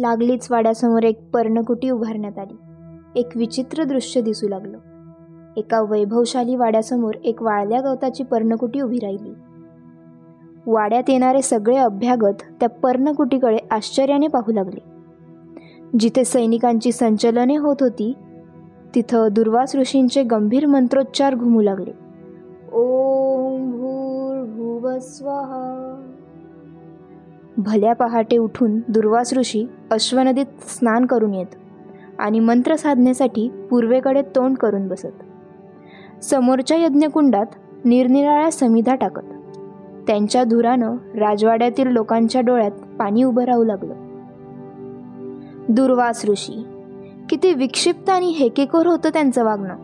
लागलीच वाड्यासमोर एक पर्णकुटी उभारण्यात आली. एक विचित्र दृश्य दिसू लागलं. एका वैभवशाली वाड्यासमोर एक वाळल्या गवताची पर्णकुटी उभी राहिली. वाड्यात येणारे सगळे अभ्यागत त्या पर्णकुटीकडे आश्चर्याने पाहू लागले. जिथे सैनिकांची संचलने होत होती तिथं दुर्वास ऋषींचे गंभीर मंत्रोच्चार घुमू लागले. ओम भूर्भुवस्वहा भल्या पहाटे उठून दुर्वास ऋषी अश्वनदीत स्नान करून येत आणि मंत्र साधण्यासाठी पूर्वेकडे तोंड करून बसत. समोरच्या यज्ञकुंडात निरनिराळ्या समिधा टाकत. त्यांच्या धुरानं राजवाड्यातील लोकांच्या डोळ्यात पाणी उभं राहू लागलं. दुर्वास ऋषी किती विक्षिप्त आणि हेकेकोर होतं त्यांचं वागणं.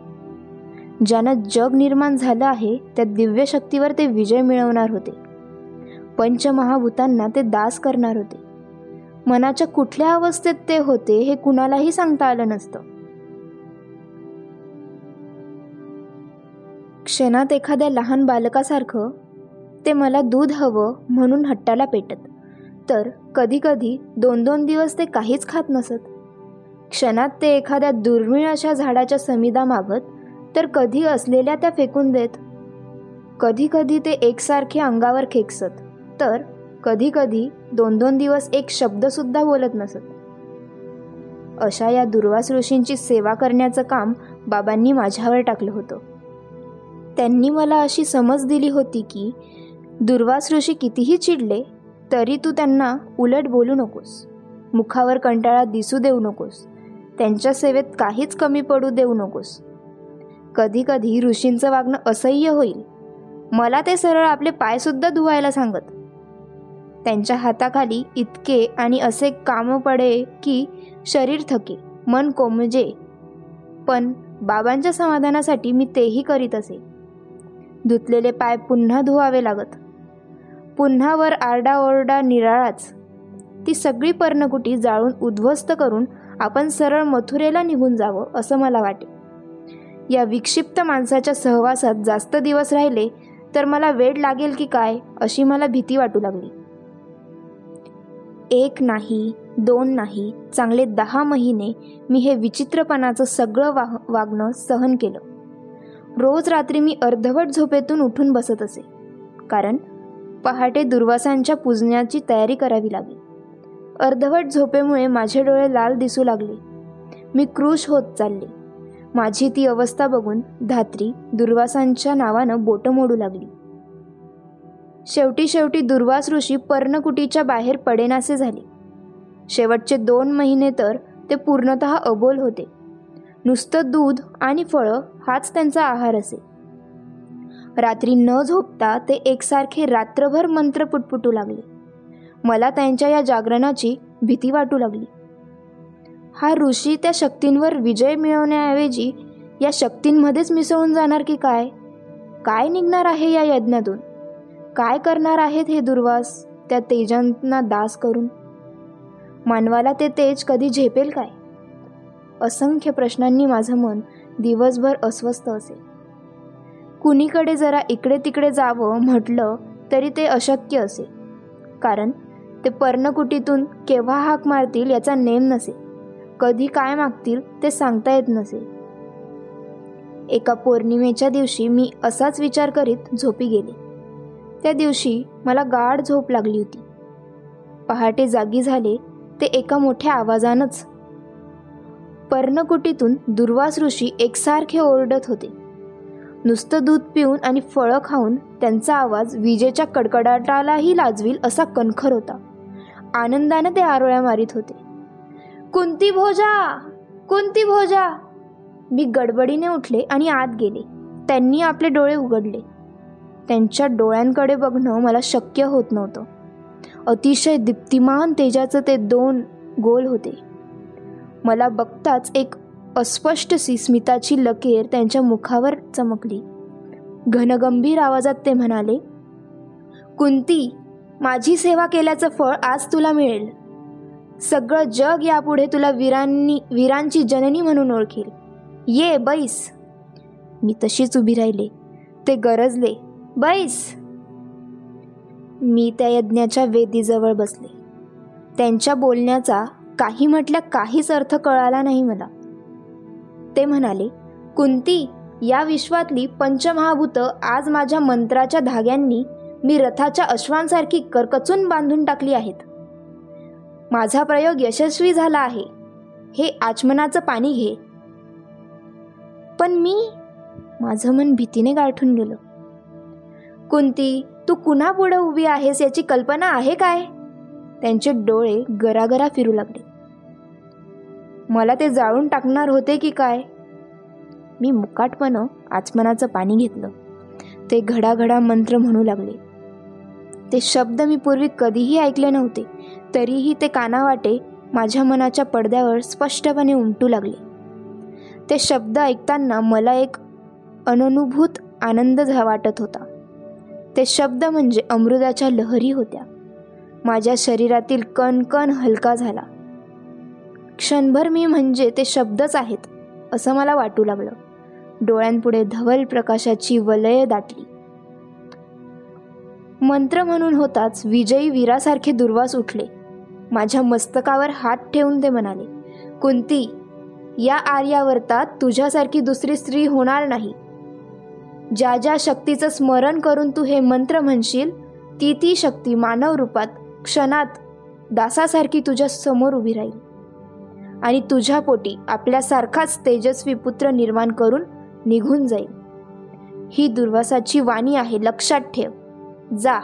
ज्यानं जग निर्माण झालं आहे त्या दिव्य शक्तीवर ते विजय मिळवणार होते. पंचमहाभूतांना ते दास करणार होते. मनाच्या कुठल्या अवस्थेत ते होते हे कुणालाही सांगता आलं नसतं. क्षणात एखाद्या लहान बालकासारखं ते मला दूध हवं म्हणून हट्टाला पेटत. तर कधीकधी दोन दोन दिवस ते काहीच खात नसत. क्षणात ते एखाद्या दुर्मिळ अशा झाडाच्या समिदा मागत तर कधी असलेल्या त्या फेकून देत. कधीकधी ते एकसारखे अंगावर खेकसत. तर कधी कधी दोन दोन दिवस एक शब्दसुद्धा बोलत नसत. अशा या दुर्वास ऋषींची सेवा करण्याचं काम बाबांनी माझ्यावर टाकलं होतं. त्यांनी मला अशी समज दिली होती की दुर्वास ऋषी कितीही चिडले तरी तू त्यांना उलट बोलू नकोस मुखावर कंटाळा दिसू देऊ नकोस त्यांच्या सेवेत काहीच कमी पडू देऊ नकोस. कधी कधी ऋषींचं वागणं असह्य होईल. मला ते सरळ आपले पायसुद्धा धुवायला सांगत. त्यांच्या हाताखाली इतके आणि असे काम पडे की शरीर थके मन कोमजे. पण बाबांच्या समाधानासाठी मी तेही करीत असे. धुतलेले पाय पुन्हा धुवावे लागत. पुन्हा वर आरडाओरडा निराळाच. ती सगळी पर्णकुटी जाळून उद्ध्वस्त करून आपण सरळ मथुरेला निघून जावं असं मला वाटे. या विक्षिप्त माणसाच्या सहवासात जास्त दिवस राहिले तर मला वेळ लागेल की काय अशी मला भीती वाटू लागली. एक नाही दोन नाही चांगले दहा महिने मी हे विचित्रपणाचं सगळं वाह वागणं सहन केलं. रोज रात्री मी अर्धवट झोपेतून उठून बसत असे. कारण पहाटे दुर्वासांच्या पूजण्याची तयारी करावी लागली. अर्धवट झोपेमुळे माझे डोळे लाल दिसू लागले. मी क्रूश होत चालले. माझी ती अवस्था बघून धात्री दुर्वासांच्या नावानं बोटं मोडू लागली. शेवटी शेवटी दुर्वास ऋषी पर्णकुटीच्या बाहेर पडेनासे झाले. शेवटचे दोन महिने तर ते पूर्णत अबोल होते. नुसतं दूध आणि फळं हाच त्यांचा आहार असे. रात्री न झोपता ते एकसारखे रात्रभर मंत्र पुटपुटू लागले. मला त्यांच्या या जागरणाची भीती वाटू लागली. हा ऋषी त्या शक्तींवर विजय मिळवण्याऐवजी या शक्तींमध्येच मिसळून जाणार की काय? काय निघणार आहे या यज्ञातून? काय करणार आहेत हे दुर्वास? त्या तेजांना दास करून. मानवाला ते तेज कधी झेपेल काय? असंख्य प्रश्नांनी माझं मन दिवसभर अस्वस्थ असे. कुणीकडे जरा इकडे तिकडे जावं म्हटलं तरी ते अशक्य असे. कारण ते पर्णकुटीतून केव्हा हाक मारतील याचा नेम नसे. कधी काय मागतील ते सांगता येत नसे. एका पौर्णिमेच्या दिवशी मी असाच विचार करीत झोपी गेले. त्या दिवशी मला गाढ झोप लागली होती. पहाटे जागी झाले ते एका मोठ्या आवाजानंच. पर्णकुटीतून दुर्वास ऋषी एकसारखे ओरडत होते. नुसतं दूध पिऊन आणि फळं खाऊन त्यांचा आवाज विजेच्या कडकडाटालाही लाजवील असा कणखर होता. आनंदाने ते आरोळ्या मारित होते. कुंती भोजा! कुंती भोजा! मी गडबडीने उठले आणि आत गेले. त्यांनी आपले डोळे उघडले. त्यांच्या डोळ्यांकडे बघणं मला शक्य होत नव्हतं. अतिशय दीप्तिमान तेजाचं ते दोन गोल होते. मला बघताच एक अस्पष्ट स्मिताची लकेर त्यांच्या मुखावर चमकली. घनगंभीर आवाजात ते म्हणाले कुंती माझी सेवा केल्याचं फळ आज तुला मिळेल. सगळं जग यापुढे तुला वीरांनी वीरांची जननी म्हणून ओळखेल. ये बैस. मी तशीच उभी राहिले. ते गरजले. बैस. मी त्या यज्ञाच्या वेदीजवळ बसले. त्यांच्या बोलण्याचा काही म्हटल्या काहीच अर्थ कळाला नाही मला. ते म्हणाले कुंती या विश्वातली पंचमहाभूत आज माझ्या मंत्राच्या धाग्यांनी मी रथाच्या अश्वांसारखी करकचून बांधून टाकली आहेत. माझा प्रयोग यशस्वी झाला आहे. हे आचमनाचं पाणी घे. पण मी? माझं मन भीतीने गाठून गेलं. कुंती तू कुणा पुढे उभी आहेस याची कल्पना आहे काय? त्यांचे डोळे गरागरा फिरू लागले. मला ते जाळून टाकणार होते की काय? मी मुकाटपणं आचमनाचं पाणी घेतलं. ते घडाघडा मंत्र म्हणू लागले. ते शब्द मी पूर्वी कधीही ऐकले नव्हते तरीही ते कानावाटे माझ्या मनाच्या पडद्यावर स्पष्टपणे उमटू लागले. ते शब्द ऐकताना मला एक अननुभूत आनंद झा वाटत होता. ते शब्द म्हणजे अमृताच्या लहरी होत्या. माझ्या शरीरातील कणकण हलका झाला. क्षणभर मी म्हणजे ते शब्दच आहेत असं मला वाटू लागलं. डोळ्यांपुढे धवल प्रकाशाची वलय दाटली. मंत्र म्हणून होताच विजयी वीरासारखे दुर्वास उठले. माझ्या मस्तकावर हात ठेवून ते म्हणाले कुंती या आर्यावर्तात तुझ्यासारखी दुसरी स्त्री होणार नाही. ज्या ज्या शक्तीचं स्मरण करून तू हे मंत्र म्हणशील ती ती शक्ती मानव रूपात क्षणात दासासारखी तुझ्या समोर उभी राहील. आणि तुझ्या पोटी आपल्यासारखाच तेजस्वी पुत्र निर्माण करून निघून जाईल. ही दुर्वासाची वाणी आहे लक्षात ठेव. जा.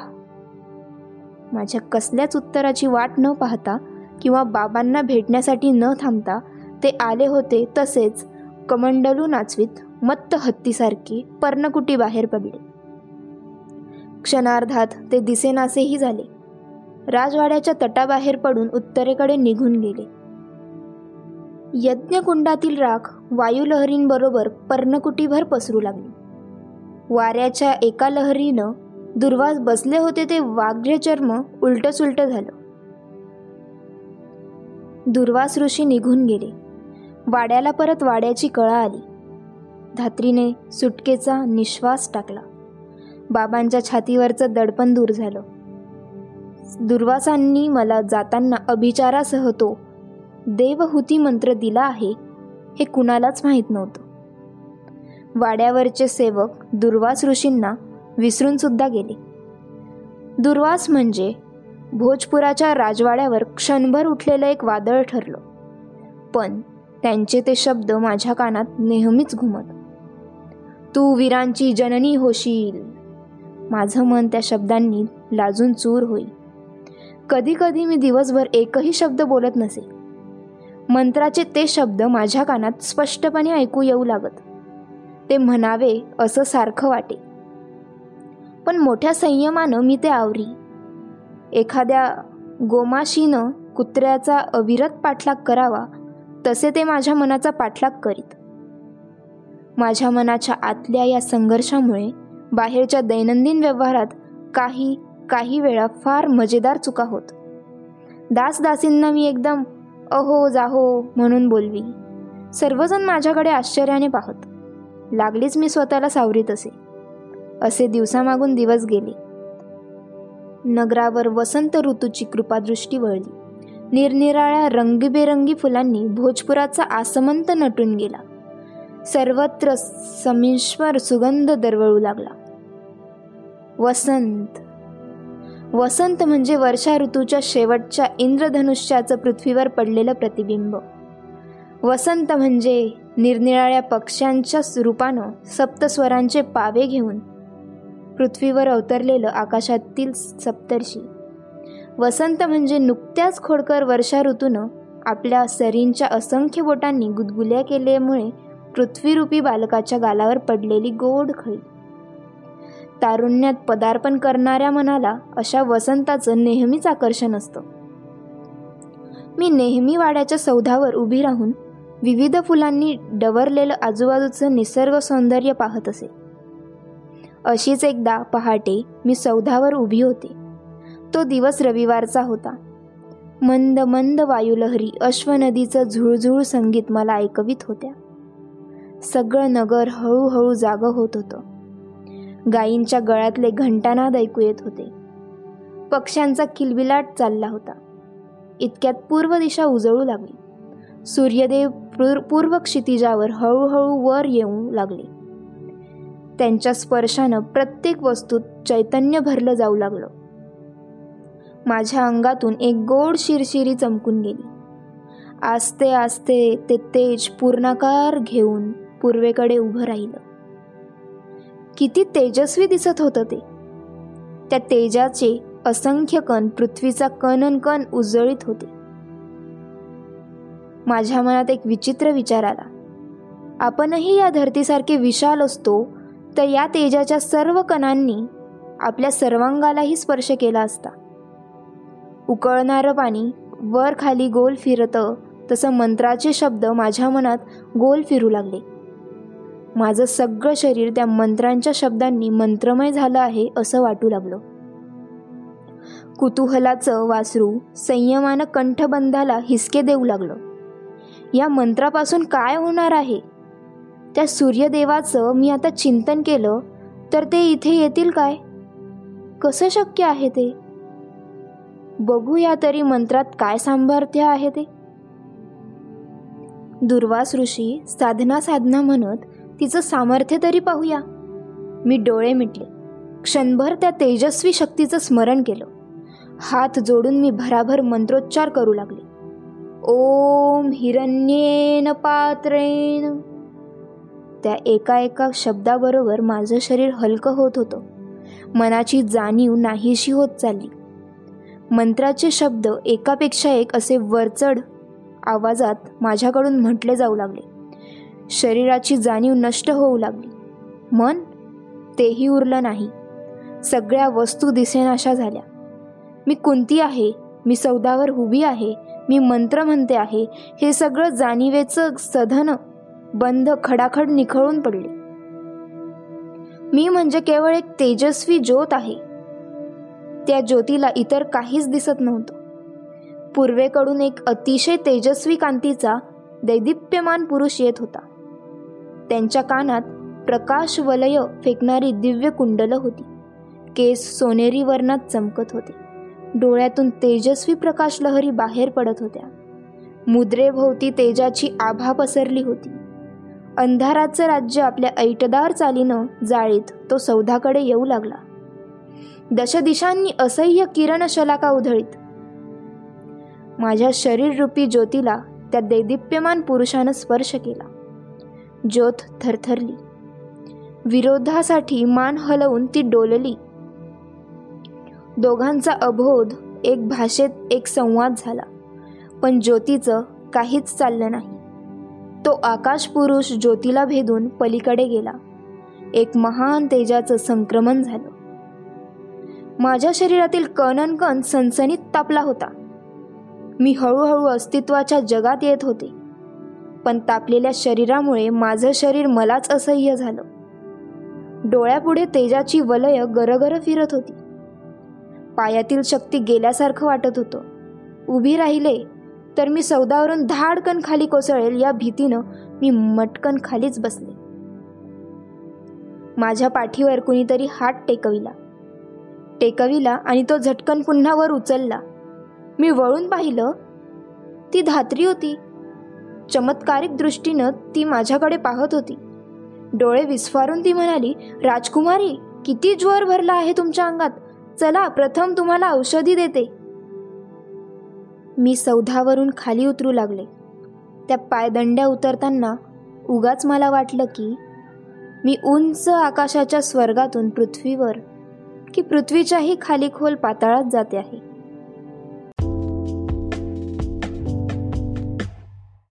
माझ्या कसल्याच उत्तराची वाट न पाहता किंवा बाबांना भेटण्यासाठी न थांबता ते आले होते तसेच कमंडलू नाचवीत मत्त हत्तीसारखी पर्णकुटी बाहेर पडली. क्षणार्धात ते दिसेनासेही झाले. राजवाड्याच्या तटाबाहेर पडून उत्तरेकडे निघून गेले. यज्ञकुंडातील राख वायुलहरींबरोबर पर्णकुटीभर पसरू लागली. वाऱ्याच्या एका लहरीनं दुर्वास बसले होते ते वाग्य चर्म उलट झालं. दुर्वास ऋषी निघून गेले. वाड्याला परत वाड्याची कळा आली. धात्रीने सुटकेचा निश्वास टाकला. बाबांच्या छातीवरचं दडपण दूर झालं. दुर्वासांनी मला जाताना अभिचारासह तो देवहूती मंत्र दिला आहे हे कुणालाच माहीत नव्हतं. वाड्यावरचे सेवक दुर्वास ऋषींना विसरूनसुद्धा गेले. दुर्वास म्हणजे भोजपुराच्या राजवाड्यावर क्षणभर उठलेलं एक वादळ ठरलं. पण त्यांचे ते शब्द माझ्या कानात नेहमीच घुमत. तू वीरांची जननी होशील. माझं मन त्या शब्दांनी लाजून चूर होईल. कधी कधी मी दिवसभर एकही शब्द बोलत नसे. मंत्राचे ते शब्द माझ्या कानात स्पष्टपणे ऐकू येऊ लागत. ते म्हणावे असं सारखं वाटे. पण मोठ्या संयमानं मी ते आवरी. एखाद्या गोमाशीनं कुत्र्याचा अविरत पाठलाग करावा तसे ते माझ्या मनाचा पाठलाग करीत. माझ्या मनाच्या आतल्या या संघर्षामुळे बाहेरच्या दैनंदिन व्यवहारात काही काही वेळा फार मजेदार चुका होत. दासदासींना मी एकदम अहो जाहो म्हणून बोलवी. सर्वजण माझ्याकडे आश्चर्याने पाहत. लागलीच मी स्वतःला सावरीत असे. असे दिवसामागून दिवस गेले. नगरावर वसंत ऋतूची कृपादृष्टी वळली. निरनिराळ्या रंगीबेरंगी फुलांनी भोजपुराचा आसमंत नटून गेला. सर्वत्र समीश्वर सुगंध दरवळू लागला. वसंत. वसंत म्हणजे वर्षा ऋतूच्या शेवटच्या इंद्रधनुष्याचं पृथ्वीवर पडलेलं प्रतिबिंब. वसंत म्हणजे निरनिराळ्या पक्ष्यांच्या रूपानं सप्तस्वरांचे पावे घेऊन पृथ्वीवर अवतरलेलं आकाशातील सप्तर्षी. वसंत म्हणजे नुकत्याच खोडकर वर्षा ऋतूनं आपल्या सरींच्या असंख्य बोटांनी गुदगुल्या केल्यामुळे पृथ्वीरूपी बालकाच्या गालावर पडलेली गोड खळी. तारुण्यात पदार्पण करणाऱ्या मनाला अशा वसंताचं नेहमीच आकर्षण असतं. मी नेहमी वाड्याच्या सौधावर उभी राहून विविध फुलांनी डवरलेलं आजूबाजूचं निसर्ग सौंदर्य पाहत असे. अशीच एकदा पहाटे मी सौधावर उभी होते. तो दिवस रविवारचा होता. मंद मंद वायुलहरी अश्वनदीचं झुळझुळ संगीत मला ऐकवीत होत्या. सगळं नगर हळूहळू जागं होत होतं. गायींच्या गळ्यातले घंटानाद ऐकू येत होते. पक्ष्यांचा किलबिलाट चालला होता. इतक्यात पूर्व दिशा उजळू लागली. सूर्यदेव पूर पूर्व क्षितिजावर हळूहळू वर येऊ लागले. त्यांच्या स्पर्शानं प्रत्येक वस्तूत चैतन्य भरलं जाऊ लागलं. माझ्या अंगातून एक गोड शिरशिरी चमकून गेली. आस्ते आस्ते ते तेज पूर्णाकार घेऊन पूर्वेकडे उभं राहिलं. किती तेजस्वी दिसत होतं ते. त्या तेजाचे असंख्य कण पृथ्वीचा कणन कण उजळीत होते. माझ्या मनात एक विचित्र विचार आला. आपणही या धरतीसारखे विशाल असतो तर या तेजाच्या सर्व कणांनी आपल्या सर्वांगालाही स्पर्श केला असता. उकळणारं पाणी वर खाली गोल फिरतं तसं मंत्राचे शब्द माझ्या मनात गोल फिरू लागले. माझं सगळं शरीर त्या मंत्रांच्या शब्दांनी मंत्रमय झालं आहे असं वाटू लागलं. कुतूहलाचं वासरू संयमानं कंठबंधाला हिसके देऊ लागलं. या मंत्रापासून काय होणार आहे? त्या सूर्यदेवाचं मी आता चिंतन केलं तर ते इथे येतील काय? कसं शक्य आहे ते? बघूया तरी मंत्रात काय सामर्थ्य आहे ते. दुर्वास ऋषी साधना साधना म्हणत तिचं सामर्थ्य तरी पाहूया. मी डोळे मिटले. क्षणभर त्या तेजस्वी शक्तीचं स्मरण केलं. हात जोडून मी भराभर मंत्रोच्चार करू लागले. ओम हिरण्येन पात्रेन त्या एका एका शब्दाबरोबर माझं शरीर हलकं होत होतं. मनाची जाणीव नाहीशी होत चालली. मंत्राचे शब्द एकापेक्षा एक असे वरचढ आवाजात माझ्याकडून म्हटले जाऊ लागले. शरीराची जाणीव नष्ट होऊ लागली. मन तेही उरलं नाही. सगळ्या वस्तू दिसेनाशा झाल्या. मी कुंती आहे मी सौदावर उभी आहे मी मंत्र म्हणते आहे हे सगळं जाणीवेचं सधन बंध खडाखड निखळून पडले. मी म्हणजे केवळ एक तेजस्वी ज्योत आहे. त्या ज्योतीला इतर काहीच दिसत नव्हतं. पूर्वेकडून एक अतिशय तेजस्वी कांतीचा दैदिप्यमान पुरुष येत होता. त्यांच्या कानात प्रकाश वलय फेकणारी दिव्य कुंडलं होती. केस सोनेरी वर्णात चमकत होते. डोळ्यातून तेजस्वी प्रकाश लहरी बाहेर पडत होत्या. मुद्रेभोवती तेजाची आभा पसरली होती. अंधाराचं राज्य आपल्या ऐटदार चालीनं जाळीत तो सौधाकडे येऊ लागला. दशदिशांनी असह्य किरण शलाका उधळीत. माझ्या शरीररूपी ज्योतीला त्या देदिप्यमान पुरुषानं स्पर्श केला. ज्योत थरथरली. विरोधासाठी मान हलवून ती डोलली. दोघांचा अबोध एक भाषेत एक संवाद झाला. पण ज्योतीचं काहीच चाललं नाही. तो आकाश पुरुष ज्योतीला भेदून पलीकडे गेला. एक महान तेजाचं संक्रमण झालं. माझ्या शरीरातील कणन कण सनसनीत तापला होता. मी हळूहळू अस्तित्वाच्या जगात येत होते. पण तापलेल्या शरीरामुळे माझं शरीर मलाच असह्य झालं. डोळ्यापुढे तेजाची वलय गरगर फिरत होती. पायातील शक्ती गेल्यासारखं वाटत होतं. उभी राहिले तर मी सौदावरून धाडकन खाली कोसळेल या भीतीनं मी मटकन खालीच बसले. माझ्या पाठीवर कुणीतरी हात टेकविला. टेकविला आणि तो झटकन पुन्हा वर उचलला. मी वळून पाहिलं ती धात्री होती. चमत्कारिक दृष्टीनं ती माझ्याकडे पाहत होती. डोळे विस्फारून ती म्हणाली राजकुमारी किती ज्वर भरला आहे तुमच्या अंगात? चला प्रथम तुम्हाला औषधी देते. मी सौधावरून खाली उतरू लागले. त्या पायदंड्या उतरताना उगाच मला वाटलं की मी उंच आकाशाच्या स्वर्गातून पृथ्वीवर की पृथ्वीच्याही खाली खोल पाताळात जाते आहे.